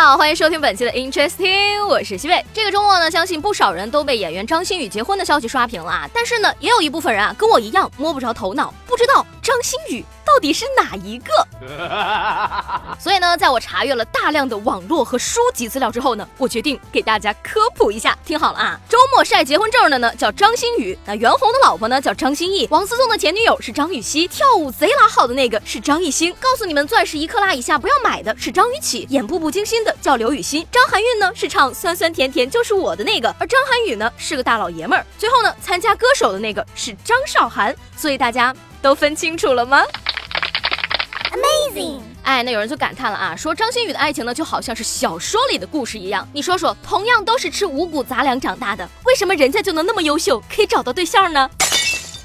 好，欢迎收听本期的 Interesting，我是西贝。这个周末呢，相信不少人都被演员张馨予结婚的消息刷屏了啊。但是呢，也有一部分人啊，跟我一样摸不着头脑，不知道张馨予。到底是哪一个？所以呢，在我查阅了大量的网络和书籍资料之后呢，我决定给大家科普一下。听好了啊，周末晒结婚证的呢叫张馨予，那袁弘的老婆呢叫张歆艺，王思聪的前女友是张雨绮，跳舞贼拉好的那个是张艺兴。告诉你们，钻石一克拉以下不要买的是张雨绮，演步步惊心的叫刘雨欣，张含韵呢是唱酸酸甜甜就是我的那个，而张涵予呢是个大老爷们儿。最后呢，参加歌手的那个是张韶涵。所以大家都分清楚了吗？Amazing！哎，那有人就感叹了啊，说张馨予的爱情呢，就好像是小说里的故事一样。你说说，同样都是吃五谷杂粮长大的，为什么人家就能那么优秀，可以找到对象呢？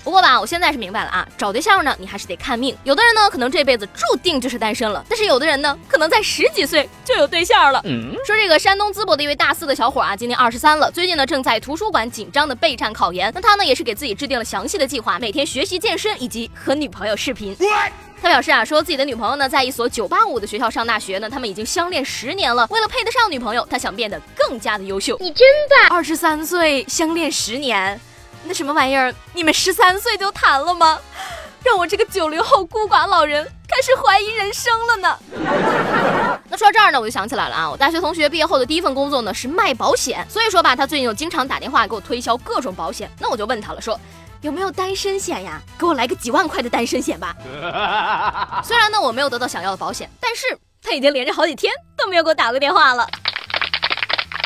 不过吧，我现在是明白了啊，找对象呢，你还是得看命。有的人呢，可能这辈子注定就是单身了；但是有的人呢，可能在十几岁就有对象了。嗯说这个山东淄博的一位大四的小伙啊，今年二十三了，最近呢正在图书馆紧张的备战考研。那他呢也是给自己制定了详细的计划，每天学习健身以及和女朋友视频。他表示啊，说自己的女朋友呢在一所九八五的学校上大学呢，他们已经相恋十年了。为了配得上女朋友，他想变得更加的优秀。你真棒！二十三岁相恋十年。那什么玩意儿？你们十三岁就谈了吗？让我这个九零后孤寡老人开始怀疑人生了呢。那说到这儿呢，我就想起来了啊，我大学同学毕业后的第一份工作呢是卖保险，所以说吧，他最近就经常打电话给我推销各种保险。那我就问他了，说有没有单身险呀？给我来个几万块的单身险吧。虽然呢我没有得到想要的保险，但是他已经连着好几天都没有给我打过电话了。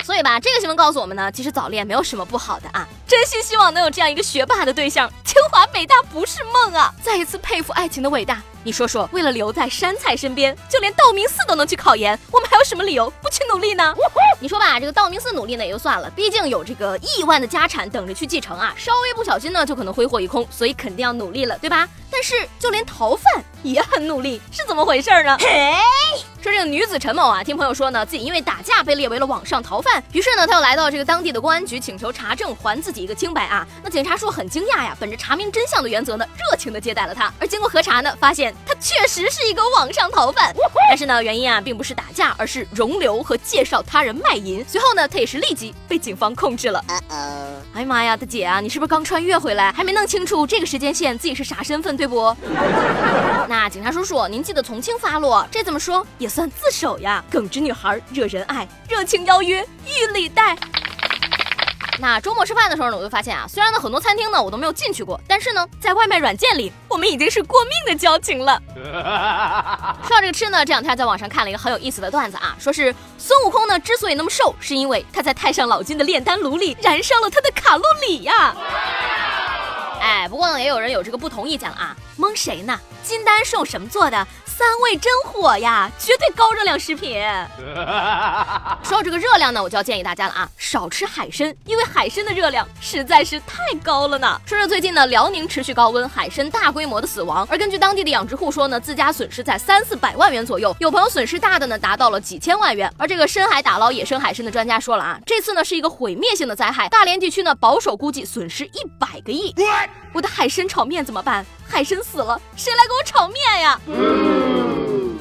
所以吧，这个新闻告诉我们呢，其实早恋没有什么不好的啊。真心希望能有这样一个学霸的对象，清华北大不是梦啊！再一次佩服爱情的伟大。你说说，为了留在山菜身边，就连道明寺都能去考研，我们还有什么理由不去努力呢？你说吧，这个道明寺努力呢也就算了，毕竟有这个亿万的家产等着去继承啊，稍微不小心呢就可能挥霍一空，所以肯定要努力了，对吧？但是就连逃犯也很努力，是怎么回事呢？嘿说这个女子陈某啊，听朋友说呢，自己因为打架被列为了网上逃犯，于是呢，她又来到这个当地的公安局请求查证，还自己一个清白啊。那警察说很惊讶呀，本着查明真相的原则呢，热情的接待了他。而经过核查呢，发现。他确实是一个网上逃犯，但是呢，原因啊并不是打架，而是容留和介绍他人卖淫。随后呢，他也是立即被警方控制了。哎呀妈呀，大姐啊，你是不是刚穿越回来，还没弄清楚这个时间线自己是啥身份，对不？那警察叔叔，您记得从轻发落，这怎么说也算自首呀。耿直女孩惹人爱，热情邀约欲礼待。那周末吃饭的时候呢，我就发现啊，虽然呢很多餐厅呢我都没有进去过，但是呢在外卖软件里，我们已经是过命的交情了。说到这个吃呢，这两天在网上看了一个很有意思的段子啊，说是孙悟空呢之所以那么瘦，是因为他在太上老君的炼丹炉里燃烧了他的卡路里呀。哎，不过呢也有人有这个不同意见了啊，蒙谁呢？金丹是用什么做的？三味真火呀，绝对高热量食品。说到这个热量呢，我就要建议大家了啊，少吃海参，因为海参的热量实在是太高了呢。说着最近呢，辽宁持续高温，海参大规模的死亡，而根据当地的养殖户说呢，自家损失在三四百万元左右，有朋友损失大的呢，达到了几千万元。而这个深海打捞野生海参的专家说了啊，这次呢是一个毁灭性的灾害，大连地区呢保守估计损失一百个亿。我的海参炒面怎么办？海参死了，谁来给我炒面呀？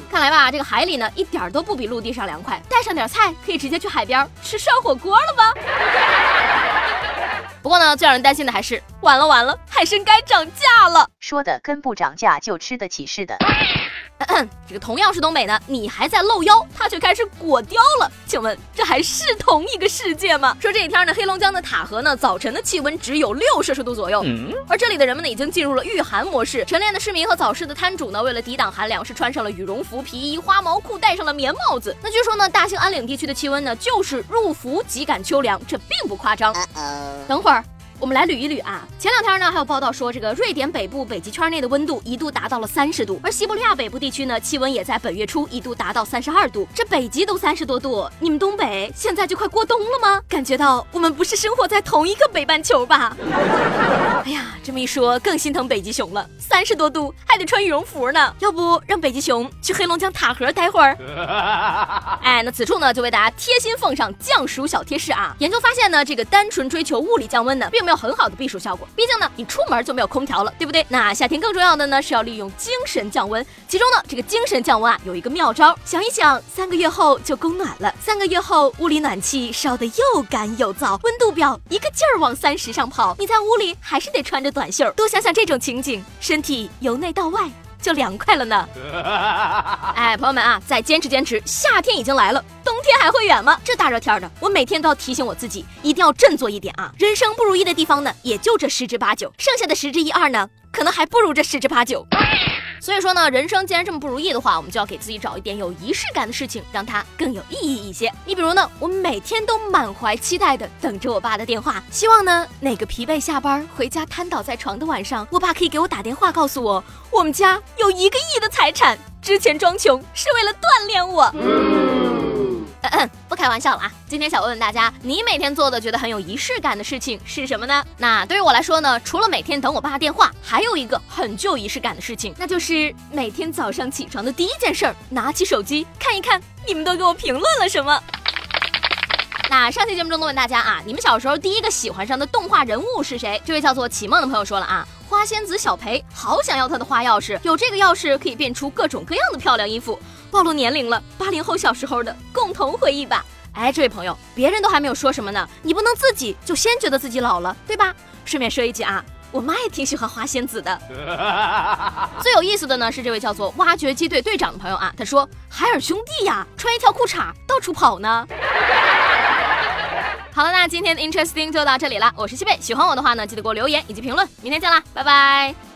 看来吧，这个海里呢一点都不比陆地上凉快。带上点菜，可以直接去海边吃涮火锅了吧？不过呢，最让人担心的还是，完了完了，海参该涨价了。说的跟不涨价就吃得起似的。这个同样是东北的，你还在露腰，他却开始裹貂了。请问这还是同一个世界吗？说这一天呢，黑龙江的塔河呢，早晨的气温只有六摄氏度左右，而这里的人们呢，已经进入了御寒模式。晨练的市民和早市的摊主呢，为了抵挡寒凉，是穿上了羽绒服、皮衣、花毛裤，戴上了棉帽子。那据说呢，大兴安岭地区的气温呢，就是入伏即感秋凉，这并不夸张。等会儿。我们来捋一捋啊。前两天呢，还有报道说，这个瑞典北部北极圈内的温度一度达到了三十度，而西伯利亚北部地区呢，气温也在本月初一度达到三十二度。这北极都三十多度，你们东北现在就快过冬了吗？感觉到我们不是生活在同一个北半球吧？哎呀，这么一说，更心疼北极熊了。三十多度还得穿羽绒服呢，要不让北极熊去黑龙江塔河待会儿？哎，那此处呢，就为大家贴心奉上降暑小贴士啊。研究发现呢，这个单纯追求物理降温呢，并没有很好的避暑效果。毕竟呢，你出门就没有空调了，对不对？那夏天更重要的呢，是要利用精神降温。其中呢，这个精神降温啊，有一个妙招。想一想，三个月后就供暖了，三个月后屋里暖气烧得又干又燥，温度表一个劲儿往三十上跑，你在屋里还是得穿着短袖。多想想这种情景，身体由内到外。就凉快了呢。哎，朋友们啊，再坚持坚持，夏天已经来了，冬天还会远吗？这大热天的，我每天都要提醒我自己，一定要振作一点啊！人生不如意的地方呢，也就这十之八九，剩下的十之一二呢，可能还不如这十之八九。所以说呢，人生既然这么不如意的话，我们就要给自己找一点有仪式感的事情，让它更有意义一些。你比如呢，我每天都满怀期待的等着我爸的电话，希望呢，哪个疲惫下班回家瘫倒在床的晚上，我爸可以给我打电话，告诉我我们家有一个亿的财产，之前装穷是为了锻炼我。嗯不开玩笑了啊！今天想问问大家，你每天做的觉得很有仪式感的事情是什么呢？那对于我来说呢，除了每天等我爸电话，还有一个很具有仪式感的事情，那就是每天早上起床的第一件事儿，拿起手机看一看你们都给我评论了什么。那上期节目中都问大家啊，你们小时候第一个喜欢上的动画人物是谁？这位叫做启梦的朋友说了啊。花仙子小裴好想要他的花钥匙，有这个钥匙可以变出各种各样的漂亮衣服。暴露年龄了，八零后小时候的共同回忆吧。哎，这位朋友，别人都还没有说什么呢，你不能自己就先觉得自己老了，对吧？顺便说一句啊，我妈也挺喜欢花仙子的。最有意思的呢是这位叫做挖掘机队队长的朋友啊，他说海尔兄弟呀，穿一条裤衩到处跑呢。好了，那今天的 Interesting 就到这里了。我是西贝，喜欢我的话呢，记得给我留言以及评论。明天见啦，拜拜。